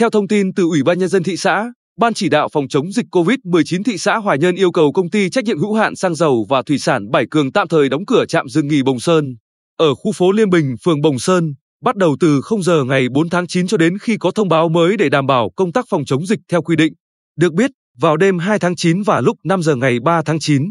Theo thông tin từ Ủy ban nhân dân thị xã, Ban chỉ đạo phòng chống dịch COVID-19 thị xã Hoài Nhơn yêu cầu công ty trách nhiệm hữu hạn xăng dầu và thủy sản Bảy Cường tạm thời đóng cửa trạm dừng nghỉ Bồng Sơn ở khu phố Liên Bình, phường Bồng Sơn, bắt đầu từ 0 giờ ngày 4 tháng 9 cho đến khi có thông báo mới để đảm bảo công tác phòng chống dịch theo quy định. Được biết, vào đêm 2 tháng 9 và lúc 5 giờ ngày 3 tháng 9,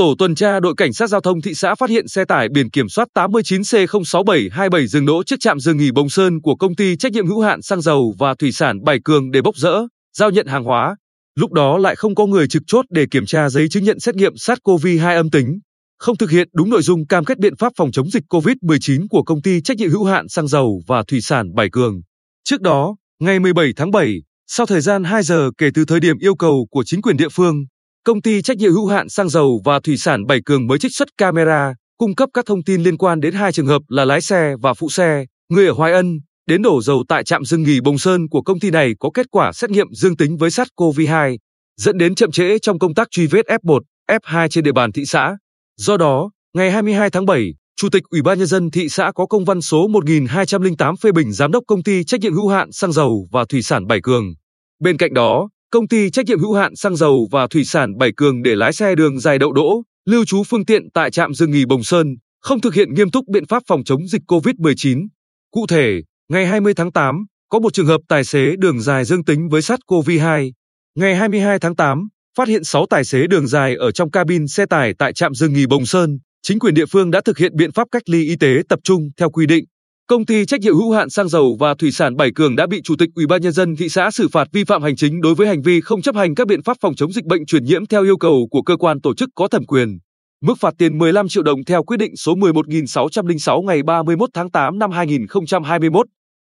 Tổ tuần tra đội cảnh sát giao thông thị xã phát hiện xe tải biển kiểm soát 89C06727 dừng đỗ trước trạm dừng nghỉ Bồng Sơn của công ty trách nhiệm hữu hạn xăng dầu và thủy sản Bảy Cường để bốc rỡ, giao nhận hàng hóa. Lúc đó lại không có người trực chốt để kiểm tra giấy chứng nhận xét nghiệm SARS-CoV-2 âm tính, không thực hiện đúng nội dung cam kết biện pháp phòng chống dịch COVID-19 của công ty trách nhiệm hữu hạn xăng dầu và thủy sản Bảy Cường. Trước đó, ngày 17 tháng 7, sau thời gian 2 giờ kể từ thời điểm yêu cầu của chính quyền địa phương, công ty trách nhiệm hữu hạn xăng dầu và thủy sản Bảy Cường mới trích xuất camera, cung cấp các thông tin liên quan đến hai trường hợp là lái xe và phụ xe, người ở Hoài Ân, đến đổ dầu tại trạm dừng nghỉ Bồng Sơn của công ty này có kết quả xét nghiệm dương tính với SARS-CoV-2, dẫn đến chậm trễ trong công tác truy vết F1, F2 trên địa bàn thị xã. Do đó, ngày 22 tháng 7, Chủ tịch Ủy ban nhân dân thị xã có công văn số 1208 phê bình giám đốc công ty trách nhiệm hữu hạn xăng dầu và thủy sản Bảy Cường. Bên cạnh đó, công ty trách nhiệm hữu hạn xăng dầu và thủy sản Bảy Cường để lái xe đường dài đậu đỗ, lưu trú phương tiện tại trạm dừng nghỉ Bồng Sơn, không thực hiện nghiêm túc biện pháp phòng chống dịch COVID-19. Cụ thể, ngày 20 tháng 8, có một trường hợp tài xế đường dài dương tính với SARS-CoV-2. Ngày 22 tháng 8, phát hiện 6 tài xế đường dài ở trong cabin xe tải tại trạm dừng nghỉ Bồng Sơn, chính quyền địa phương đã thực hiện biện pháp cách ly y tế tập trung theo quy định. Công ty trách nhiệm hữu hạn xăng dầu và thủy sản Bảy Cường đã bị chủ tịch Ủy ban nhân dân thị xã xử phạt vi phạm hành chính đối với hành vi không chấp hành các biện pháp phòng chống dịch bệnh truyền nhiễm theo yêu cầu của cơ quan tổ chức có thẩm quyền. Mức phạt tiền 15 triệu đồng theo quyết định số 11606 ngày 31 tháng 8 năm 2021.